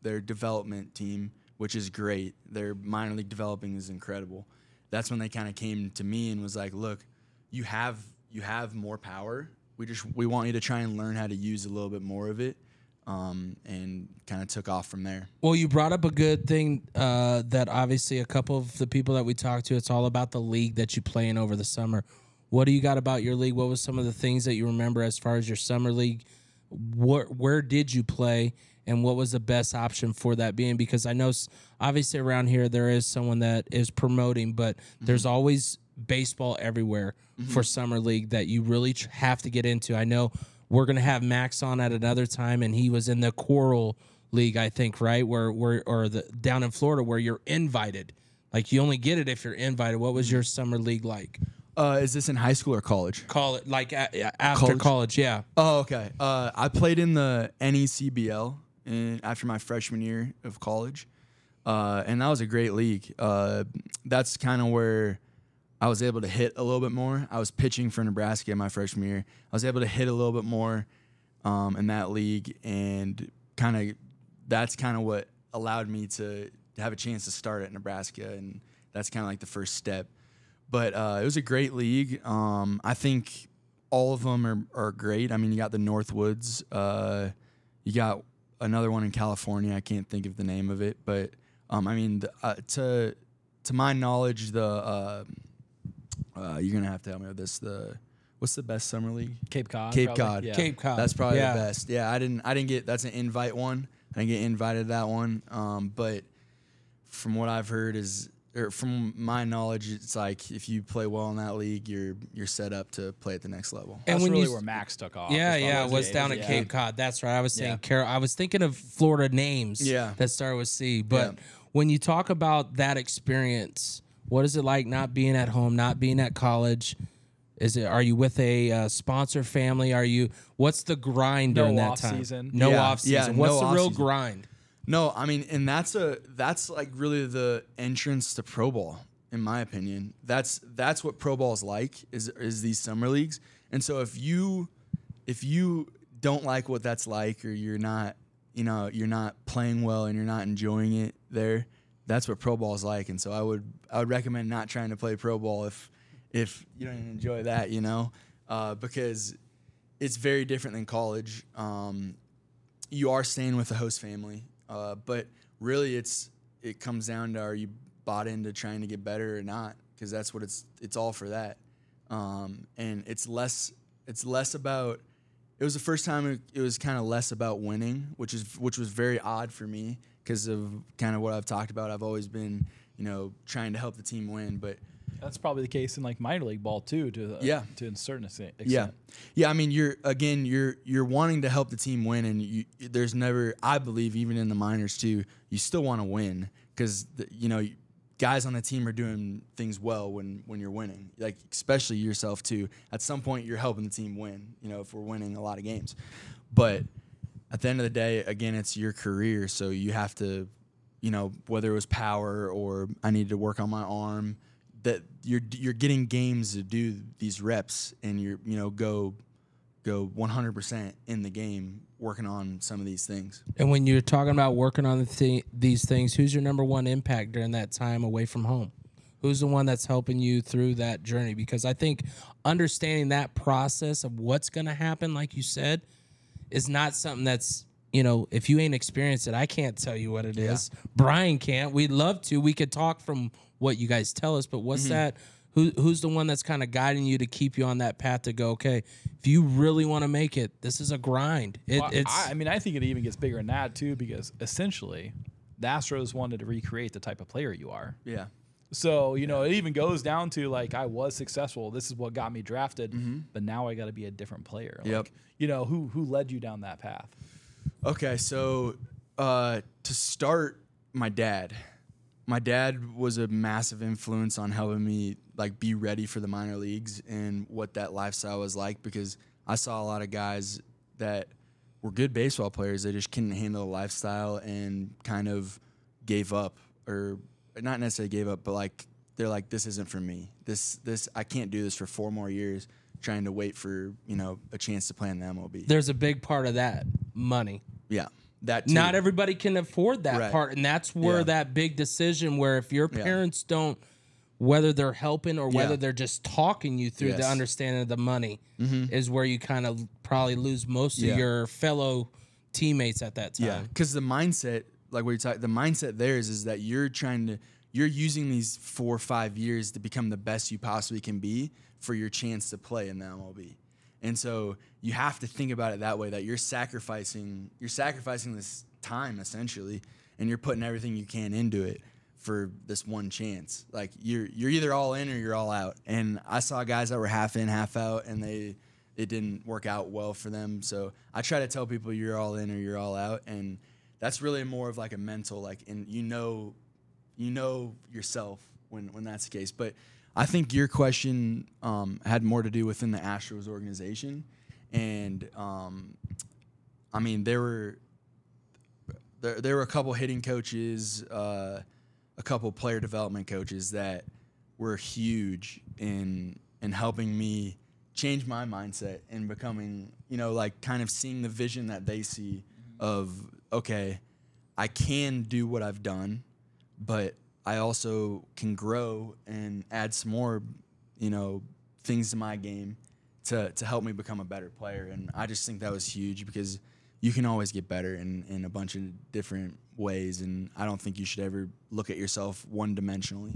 Speaker 6: their development team, which is great. Their minor league developing is incredible. That's when they kind of came to me and was like, "Look, you have you have more power. We just we want you to try and learn how to use a little bit more of it." Um, and kind of took off from there.
Speaker 5: Well, you brought up a good thing uh, that obviously a couple of the people that we talked to, it's all about the league that you play in over the summer. What do you got about your league? What was some of the things that you remember as far as your summer league? Where, where did you play, and what was the best option for that being? Because I know obviously around here there is someone that is promoting, but there's always baseball everywhere for summer league that you really tr- have to get into. I know we're gonna have Max on at another time, and he was in the Coral League, I think, right? Where where or the down in Florida where you're invited. Like you only get it if you're invited. What was your summer league like?
Speaker 6: Uh, is this in high school or college?
Speaker 5: Call it like a, after college.
Speaker 6: College?
Speaker 5: yeah.
Speaker 6: Oh, okay. Uh, I played in the NECBL in, after my freshman year of college, uh, and that was a great league. Uh, that's kind of where I was able to hit a little bit more. I was pitching for Nebraska in my freshman year. I was able to hit a little bit more um, in that league, and kind of that's kind of what allowed me to, have a chance to start at Nebraska, and that's kind of like the first step. But uh, it was a great league. Um, I think all of them are, are great. I mean, you got the Northwoods. Uh, you got another one in California. I can't think of the name of it, but um, I mean, the, uh, to to my knowledge, the uh, you're gonna have to help me with this. The what's the best summer league?
Speaker 3: Cape Cod.
Speaker 6: Cape
Speaker 3: probably.
Speaker 6: Cod.
Speaker 3: Yeah.
Speaker 5: Cape Cod.
Speaker 6: That's probably
Speaker 5: yeah.
Speaker 6: the best. Yeah, I didn't I didn't get that's an invite one. I didn't get invited to that one. Um, but from what I've heard is or from my knowledge, it's like if you play well in that league, you're you're set up to play at the next level.
Speaker 5: And
Speaker 3: That's
Speaker 5: when
Speaker 3: really
Speaker 5: you
Speaker 3: where Max took off.
Speaker 5: Yeah, yeah,
Speaker 3: as
Speaker 5: it was down at
Speaker 3: yeah.
Speaker 5: Cape Cod. That's right. I was saying
Speaker 3: Yeah.
Speaker 5: Carol. I was thinking of Florida names.
Speaker 6: Yeah.
Speaker 5: that start with C. But
Speaker 6: Yeah.
Speaker 5: when you talk about that experience, what is it like not being at home, not being at college? Is it? Are you with a uh, sponsor family? Are you? What's the grind
Speaker 3: No
Speaker 5: during that
Speaker 3: off
Speaker 5: time?
Speaker 3: season.
Speaker 5: No
Speaker 6: Yeah,
Speaker 5: off
Speaker 6: yeah,
Speaker 5: season. What's
Speaker 6: no
Speaker 5: the real
Speaker 6: off-season.
Speaker 5: grind?
Speaker 6: No, I mean, and that's a that's like really the entrance to pro ball, in my opinion. That's that's what pro ball is like is is these summer leagues. And so if you if you don't like what that's like, or you're not you know you're not playing well and you're not enjoying it there, that's what pro ball is like. And so I would I would recommend not trying to play pro ball if if you don't enjoy that, you know, uh, because it's very different than college. Um, you are staying with the host family, uh, but really it's it comes down to are you bought into trying to get better or not? Because that's what it's it's all for that, um, and it's less it's less about. It was the first time it, it was kind of less about winning, which is which was very odd for me because of kind of what I've talked about. I've always been you know trying to help the team win, but
Speaker 3: That's probably the case in like minor league ball too, to uh,
Speaker 6: Yeah.
Speaker 3: to a certain extent.
Speaker 6: Yeah, yeah. I mean, you're again, you're you're wanting to help the team win, and you, there's never, I believe, even in the minors too, you still want to win because you know guys on the team are doing things well when when you're winning. Like especially yourself too. At some point, you're helping the team win. You know, if we're winning a lot of games, but at the end of the day, again, it's your career, so you have to, you know, whether it was power or I needed to work on my arm, that you're you're getting games to do these reps, and you're you know go go 100% in the game working on some of these things.
Speaker 5: And when you're talking about working on the thi- these things, who's your number one impact during that time away from home? Who's the one that's helping you through that journey? Because I think understanding that process of what's going to happen, like you said, is not something that's you know if you ain't experienced it, I can't tell you what it is. Brian can't. We'd love to. We could talk from what you guys tell us, but what's mm-hmm. that? Who, who's the one that's kind of guiding you to keep you on that path to go? Okay, if you really want to make it, this is a grind. It,
Speaker 3: Well,
Speaker 5: it's
Speaker 3: I, I mean, I think it even gets bigger than that too, because essentially, the Astros wanted to recreate the type of player you are.
Speaker 6: Yeah.
Speaker 3: So you know, it even goes down to like I was successful. This is what got me drafted, but now I got to be a different player. Like,
Speaker 6: Yep.
Speaker 3: You know who who led you down that path?
Speaker 6: Okay, so uh, to start, my dad. My dad was a massive influence on helping me like be ready for the minor leagues and what that lifestyle was like because I saw a lot of guys that were good baseball players. They just couldn't handle the lifestyle and kind of gave up, or not necessarily gave up, but like they're like, this isn't for me. This this I can't do this for four more years, trying to wait for you know a chance to play in the MLB.
Speaker 5: there's a big part of that money.
Speaker 6: yeah, that too.
Speaker 5: Not everybody can afford that
Speaker 6: Right.
Speaker 5: part, and that's where
Speaker 6: Yeah.
Speaker 5: that big decision. Where if your
Speaker 6: Yeah.
Speaker 5: parents don't, whether they're helping or whether
Speaker 6: Yeah.
Speaker 5: they're just talking you through the
Speaker 6: Yes. Mm-hmm.
Speaker 5: understanding of the money, is where you kind of probably lose most
Speaker 6: Yeah.
Speaker 5: of your fellow teammates at that time.
Speaker 6: Yeah, because the mindset, like what you're talking, the mindset there is is that you're trying to, you're using these four or five years to become the best you possibly can be for your chance to play in the MLB, and so you have to think about it that way. That you're sacrificing, you're sacrificing this time essentially, and you're putting everything you can into it for this one chance. Like you're you're either all in or you're all out. And I saw guys that were half in, half out, and they it didn't work out well for them. So I try to tell people you're all in or you're all out, and that's really more of like a mental like, and you know, you know yourself when when that's the case. But I think your question um, had more to do within the Astros organization, and um, I mean there were there, there were a couple hitting coaches, uh, a couple player development coaches that were huge in in helping me change my mindset and becoming, you know, like kind of seeing the vision that they see of okay, I can do what I've done, but I also can grow and add some more, you know, things to my game to to help me become a better player. And I just think that was huge because you can always get better in, in a bunch of different ways. And I don't think you should ever look at yourself one dimensionally.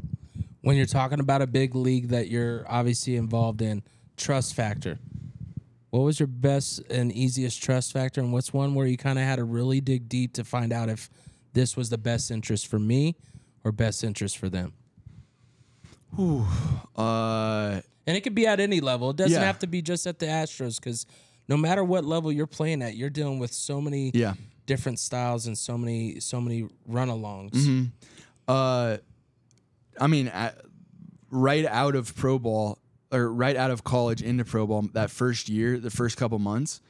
Speaker 5: When you're talking about a big league that you're obviously involved in, trust factor. What was your best and easiest trust factor, and what's one where you kind of had to really dig deep to find out if this was the best interest for me or best interest for them?
Speaker 6: Uh,
Speaker 5: And it could be at any level. It doesn't
Speaker 6: Yeah.
Speaker 5: have to be just at the Astros because no matter what level you're playing at, you're dealing with so many
Speaker 6: Yeah.
Speaker 5: different styles and so many so many run-alongs.
Speaker 6: Mm-hmm. uh, I mean, right out of pro ball or right out of college into pro ball, that first year, the first couple months,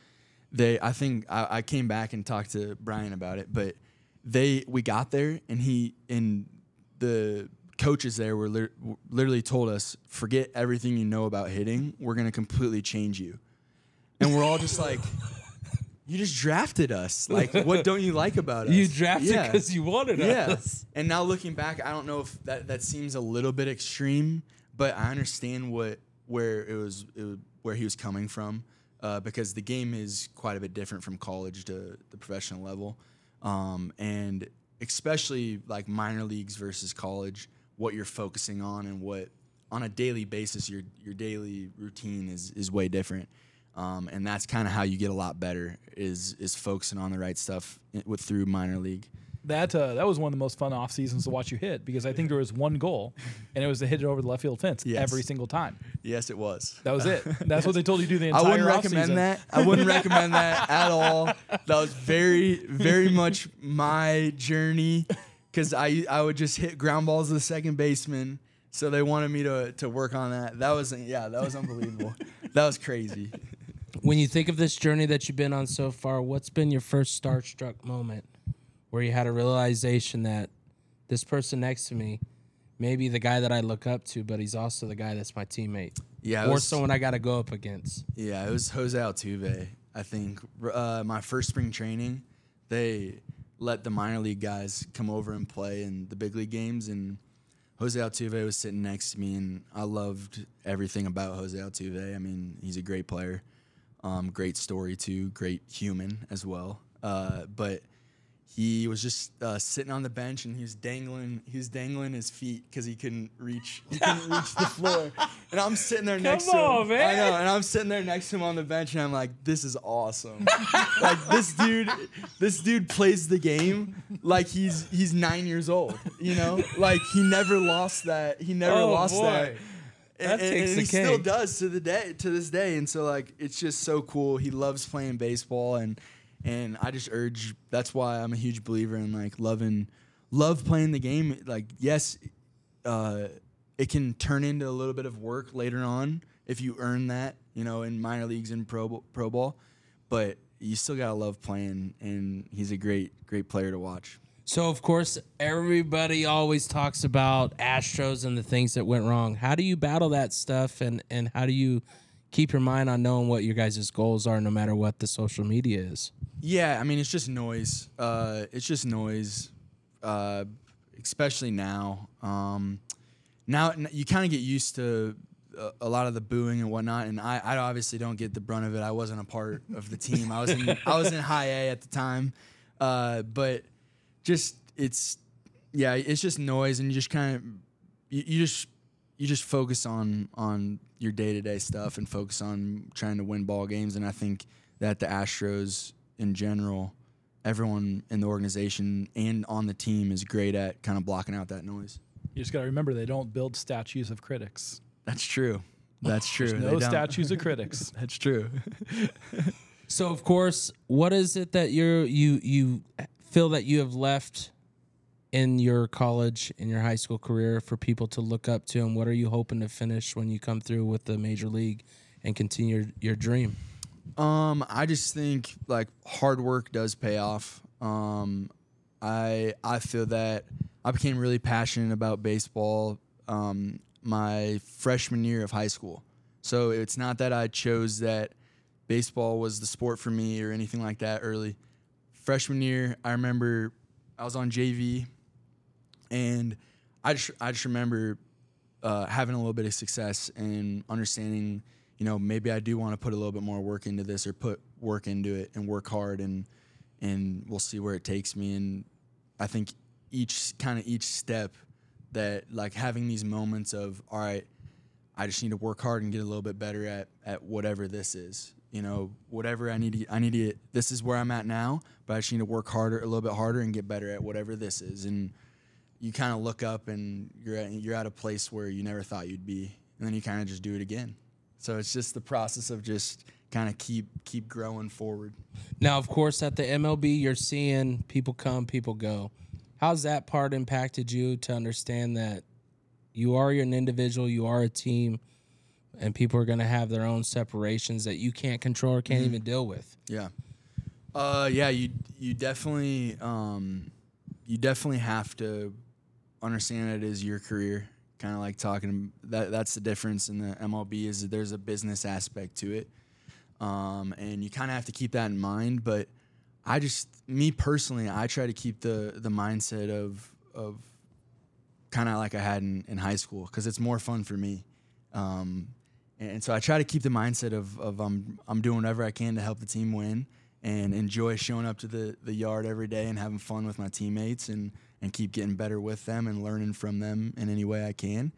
Speaker 6: they, I think I, I came back and talked to Brian about it, but they, we got there and he, and the coaches there were lit- literally told us, forget everything you know about hitting. We're going to completely change you. And we're all just like, you just drafted us. Like, what don't you like about us?
Speaker 5: You drafted
Speaker 6: Yeah.
Speaker 5: because you wanted
Speaker 6: Yeah.
Speaker 5: us.
Speaker 6: And now looking back, I don't know if that, that seems a little bit extreme, but I understand what where it was, it was where he was coming from. uh, because the game is quite a bit different from college to the professional level, um, and especially like minor leagues versus college, what you're focusing on and what on a daily basis your your daily routine is is way different. Um, and that's kind of how you get a lot better is is focusing on the right stuff with through minor league.
Speaker 3: That uh, that was one of the most fun off seasons to watch you hit because I think there was one goal, and it was to hit it over the left field fence
Speaker 6: Yes.
Speaker 3: every single time.
Speaker 6: Yes, it was.
Speaker 3: That was it. That's what they told you to do the
Speaker 6: I wouldn't recommend
Speaker 3: offseason.
Speaker 6: that. I wouldn't recommend that at all. That was very, very much my journey because I I would just hit ground balls to the second baseman. So they wanted me to to work on that. That was yeah, that was unbelievable. that was crazy.
Speaker 5: When you think of this journey that you've been on so far, what's been your first starstruck moment where you had a realization that this person next to me may be the guy that I look up to, but he's also the guy that's my teammate
Speaker 6: Yeah,
Speaker 5: or
Speaker 6: was-
Speaker 5: someone I got to go up against?
Speaker 6: Yeah, it was Jose Altuve. I think uh, my first spring training, they let the minor league guys come over and play in the big league games, and Jose Altuve was sitting next to me, and I loved everything about Jose Altuve. I mean, he's a great player, um, great story too, great human as well. Uh, but he was just uh, sitting on the bench and he was dangling he was dangling his feet because he couldn't reach he couldn't reach the floor. And i'm sitting there next to
Speaker 5: on,
Speaker 6: him.
Speaker 5: man.
Speaker 6: i know and i'm sitting there next to him on the bench and i'm like this is awesome. Like this dude this dude plays the game like he's he's nine years old you know? Like he never lost that he never
Speaker 5: Oh,
Speaker 6: lost
Speaker 5: boy.
Speaker 6: that
Speaker 5: That
Speaker 6: and,
Speaker 5: takes
Speaker 6: and he still does to the day to this day. And so like it's just so cool. He loves playing baseball and and i just urge that's why i'm a huge believer in like loving love playing the game like yes uh it can turn into a little bit of work later on if you earn that you know in minor leagues and pro pro ball but you still gotta love playing and he's a great great player to watch
Speaker 5: So, of course, everybody always talks about Astros and the things that went wrong. How do you battle that stuff and, and how do you keep your mind on knowing what your guys' goals are no matter what the social media is?
Speaker 6: Yeah, I mean it's just noise. Uh, it's just noise, uh, especially now. Um, now you kind of get used to a, a lot of the booing and whatnot, and I, I obviously don't get the brunt of it. I wasn't a part of the team. I was in I was in high A at the time, uh, but just it's yeah, it's just noise, and you just kind of you, you just you just focus on on your day to day stuff and focus on trying to win ball games. And I think that the Astros in general, everyone in the organization and on the team is great at kind of blocking out that noise.
Speaker 3: You just got to remember they don't build statues of critics.
Speaker 6: That's true. That's true.
Speaker 3: There's
Speaker 6: They
Speaker 3: no statues of critics.
Speaker 6: That's true.
Speaker 5: So, of course, what is it that you're you you feel that you have left in your college in your high school career for people to look up to, and what are you hoping to finish when you come through with the major league and continue your, your dream?
Speaker 6: Um, I just think like hard work does pay off. Um, I I feel that I became really passionate about baseball um, my freshman year of high school. So it's not that I chose that baseball was the sport for me or anything like that early. Freshman year, I remember I was on JV, and I just I just remember uh, having a little bit of success and understanding, you know, maybe I do want to put a little bit more work into this or put work into it and work hard and and we'll see where it takes me. And I think each kind of each step that like having these moments of all right, I just need to work hard and get a little bit better at at whatever this is. You know, whatever I need to I need to this is where I'm at now, but I just need to work harder a little bit harder and get better at whatever this is. And you kind of look up and you're at, you're at a place where you never thought you'd be, and then you kind of just do it again. So it's just the process of just kind of keep keep growing forward.
Speaker 5: Now, of course, at the MLB, you're seeing people come, people go. How's that part impacted you to understand that you are an individual, you are a team, and people are going to have their own separations that you can't control or can't even deal with?
Speaker 6: Yeah. Uh, yeah, you you definitely um, you definitely have to understand it is your career. Kind of like talking that that's the difference in the MLB is that there's a business aspect to it, um, and you kind of have to keep that in mind. But I just me personally, I try to keep the the mindset of of kind of like I had in, in high school because it's more fun for me. Um, and so I try to keep the mindset of of I'm I'm doing whatever I can to help the team win and enjoy showing up to the the yard every day and having fun with my teammates and and keep getting better with them and learning from them in any way I can.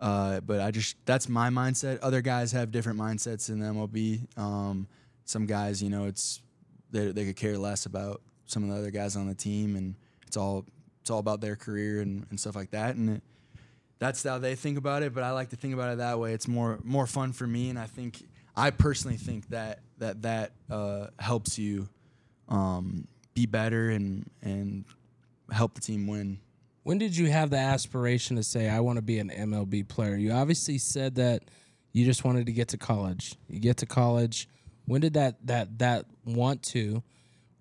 Speaker 6: Uh, but I just that's my mindset. Other guys have different mindsets in the MLB. Um, some guys, you know, it's they they could care less about some of the other guys on the team, and it's all it's all about their career and, and stuff like that. And it, that's how they think about it. But I like to think about it that way. It's more more fun for me, and I think I personally think that that that uh, helps you um, be better and and help the team win.
Speaker 5: When did you have the aspiration to say I want to be an MLB player? You obviously said that you just wanted to get to college. You get to college. When did that that that want to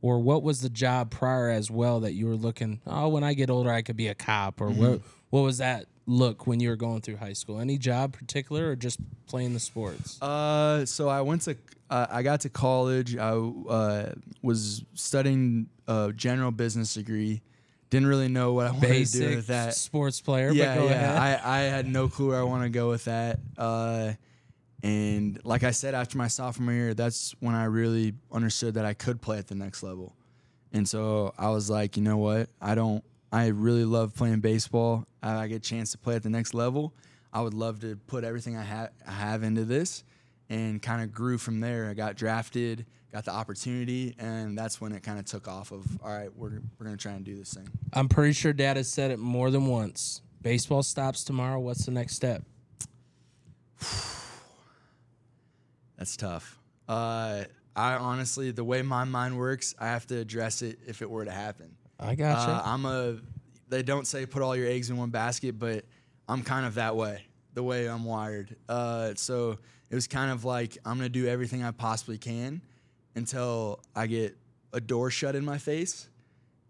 Speaker 5: or what was the job prior as well that you were looking, oh, when I get older I could be a cop or what what was that look when you were going through high school? Any job particular or just playing the sports?
Speaker 6: Uh, so I went to uh, I got to college. I uh, was studying a general business degree. Didn't really know what I wanted to do with that.
Speaker 5: sports player,
Speaker 6: yeah,
Speaker 5: but go
Speaker 6: yeah. I, I had no clue where I want to go with that. Uh, and like I said, after my sophomore year, that's when I really understood that I could play at the next level. And so I was like, you know what? I don't. I really love playing baseball. I, I get a chance to play at the next level. I would love to put everything I, ha- I have into this, and kind of grew from there. I got drafted, got the opportunity, and that's when it kind of took off. Of all right, we're we're gonna try and do this thing.
Speaker 5: I'm pretty sure dad has said it more than once. Baseball stops tomorrow. What's the next step?
Speaker 6: That's tough. Uh, I honestly, the way my mind works, I have to address it if it were to happen.
Speaker 5: I gotcha.
Speaker 6: Uh, I'm a. They don't say put all your eggs in one basket, but I'm kind of that way. The way I'm wired. Uh, so it was kind of like I'm gonna do everything I possibly can until I get a door shut in my face,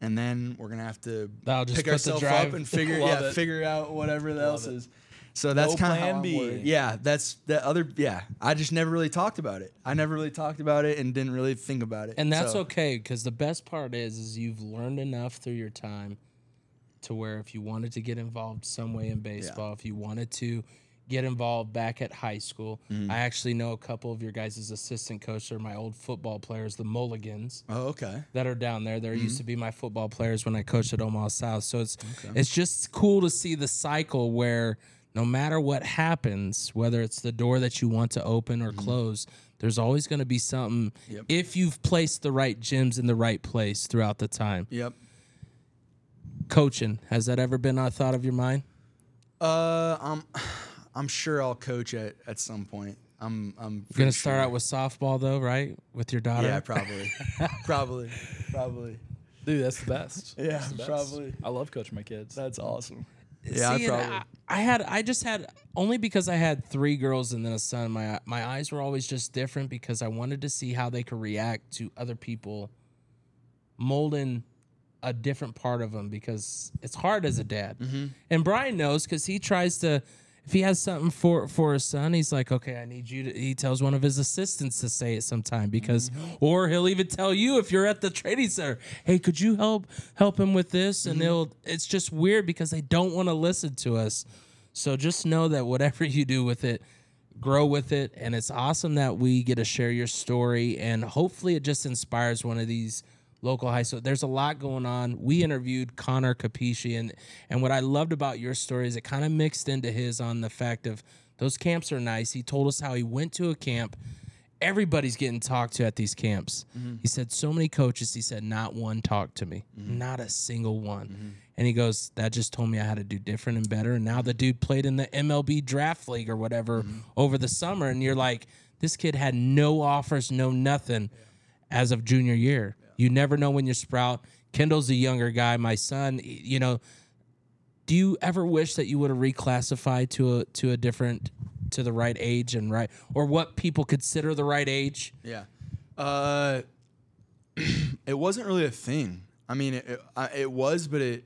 Speaker 6: and then we're gonna have to
Speaker 5: That'll
Speaker 6: pick ourselves up and figure yeah
Speaker 3: it.
Speaker 6: figure out whatever else
Speaker 3: it.
Speaker 6: is. So that's
Speaker 3: No
Speaker 6: kind of
Speaker 3: B.
Speaker 6: Yeah, that's the other. Yeah, I just never really talked about it. I never really talked about it and didn't really think about it.
Speaker 5: and that's
Speaker 6: So-
Speaker 5: okay because the best part is is you've learned enough through your time to where if you wanted to get involved some way in baseball, if you wanted to get involved back at high school,
Speaker 6: Mm-hmm.
Speaker 5: I actually know a couple of your guys' assistant coaches are my old football players, the Mulligans.
Speaker 6: Oh, okay.
Speaker 5: that are down there. There
Speaker 6: Mm-hmm.
Speaker 5: used to be my football players when I coached at Omaha South. So it's it's just cool to see the cycle where no matter what happens, whether it's the door that you want to open or close, there's always going to be something
Speaker 6: Mm-hmm. Yep.
Speaker 5: if you've placed the right gyms in the right place throughout the time.
Speaker 6: Yep.
Speaker 5: Coaching, has that ever been a thought of your mind?
Speaker 6: Uh, I'm, I'm sure I'll coach at, at some point. I'm, I'm
Speaker 5: You're going to start out with softball though, right? With your daughter?
Speaker 6: Yeah, probably, probably, probably.
Speaker 3: Dude, that's the best.
Speaker 6: Yeah,
Speaker 3: the best.
Speaker 6: probably.
Speaker 3: I love coaching my kids.
Speaker 6: That's awesome.
Speaker 5: See,
Speaker 6: Yeah, I probably.
Speaker 5: I, I had I just had only because I had three girls and then a son. My my eyes were always just different because I wanted to see how they could react to other people molding a different part of them because it's hard as a dad.
Speaker 6: Mm-hmm.
Speaker 5: And Brian knows because he tries to. If he has something for for his son, he's like, okay, I need you to. He tells one of his assistants to say it sometime because,
Speaker 6: Mm-hmm.
Speaker 5: or he'll even tell you if you're at the training center, hey, could you help help him with this?
Speaker 6: Mm-hmm.
Speaker 5: And they'll. It's just weird because they don't want to listen to us. So just know that whatever you do with it, grow with it, and it's awesome that we get to share your story, and hopefully it just inspires one of these local high school. There's a lot going on. We interviewed Connor Capisci, and and what I loved about your story is it kind of mixed into his on the fact of those camps are nice. He told us how he went to a camp. Everybody's getting talked to at these camps. Mm-hmm. He said so many coaches. He said not one talked to me, mm-hmm. not a single one. Mm-hmm. And he goes, that just told me I had to do different and better. And now the dude played in the MLB draft league or whatever over the summer, and you're like, this kid had no offers, no nothing as of junior year. You never know when you sprout. Kendall's a younger guy. My son, you know, do you ever wish that you would have reclassified to a to a different to the right age and right or what people consider the right age?
Speaker 6: Yeah. Uh, it wasn't really a thing. I mean, it, it, it was, but it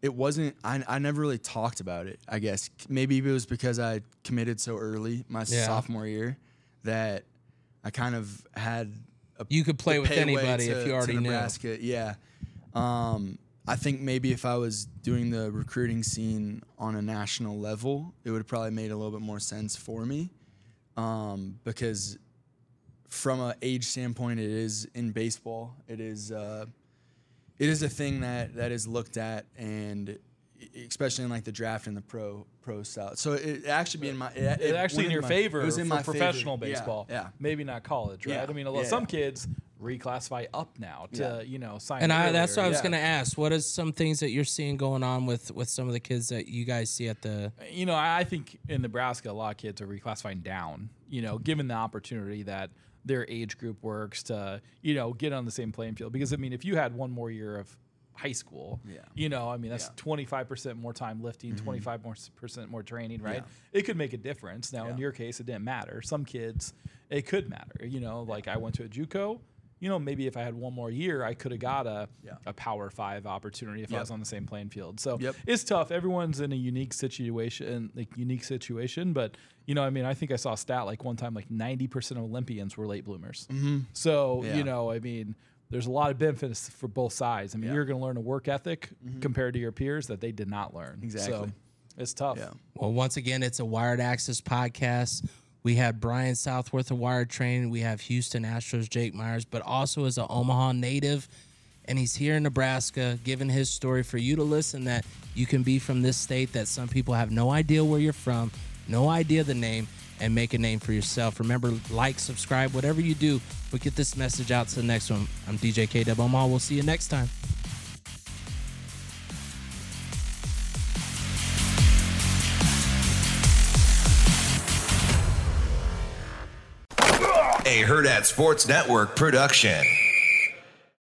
Speaker 6: it wasn't. I, I never really talked about it. I guess maybe it was because I committed so early my
Speaker 5: Yeah.
Speaker 6: sophomore year that I kind of had a
Speaker 5: You could play with anybody
Speaker 6: to-
Speaker 5: if you already
Speaker 6: to
Speaker 5: knew.
Speaker 6: Nebraska. Yeah. Um, I think maybe if I was doing the recruiting scene on a national level, it would have probably made a little bit more sense for me. um, because from a age standpoint, it is in baseball. It is uh, it is a thing that that is looked at and especially in like the draft and the pro pro style. So it actually be in my it,
Speaker 3: It actually in your
Speaker 6: my-
Speaker 3: favor
Speaker 6: it was in
Speaker 3: for
Speaker 6: my
Speaker 3: professional
Speaker 6: Yeah,
Speaker 3: baseball.
Speaker 6: Yeah.
Speaker 3: Maybe not college, right?
Speaker 6: Yeah.
Speaker 3: I mean, a lot,
Speaker 6: Yeah,
Speaker 3: some
Speaker 6: yeah.
Speaker 3: kids reclassify up now to
Speaker 6: Yeah.
Speaker 3: you know sign.
Speaker 5: And I, that's what I was
Speaker 3: earlier.
Speaker 5: going to
Speaker 3: Yeah.
Speaker 5: ask. What is some things that you're seeing going on with with some of the kids that you guys see at the?
Speaker 3: you know, I I think in Nebraska, a lot of kids are reclassifying down, you know, given the opportunity that their age group works to, you know, get on the same playing field. Because, I mean, if you had one more year of high school,
Speaker 6: Yeah.
Speaker 3: you know, I mean, that's
Speaker 6: Yeah.
Speaker 3: 25% more time lifting, mm-hmm. 25 more s- percent more training, right?
Speaker 6: Yeah.
Speaker 3: It could make a difference. Now, in your case, it didn't matter. Some kids, it could matter. You know, like I went to a JUCO. You know, maybe if I had one more year, I could have got a
Speaker 6: Yeah.
Speaker 3: a Power Five opportunity if I was on the same playing field. So
Speaker 6: Yep.
Speaker 3: it's tough. Everyone's in a unique situation, like unique situation. But you know, I mean, I think I saw a stat like one time, like ninety percent of Olympians were late bloomers. Mm-hmm. So
Speaker 6: Yeah.
Speaker 3: you know, I mean, there's a lot of benefits for both sides. I mean,
Speaker 6: Yeah.
Speaker 3: you're going to learn a work ethic mm-hmm. compared to your peers that they did not learn.
Speaker 6: Exactly.
Speaker 3: So it's tough.
Speaker 6: Yeah.
Speaker 5: Well, once again, it's a Wired Access podcast. We had Brian Southworth of Wired Training. We have Houston Astros Jake Meyers, but also as an Omaha native, and he's here in Nebraska, giving his story for you to listen. That you can be from this state that some people have no idea where you're from, no idea the name, and make a name for yourself. Remember, like, subscribe, whatever you do, but get this message out to the next one. I'm DJ K Omaha. We'll see you next time.
Speaker 7: A Herd at Sports Network production.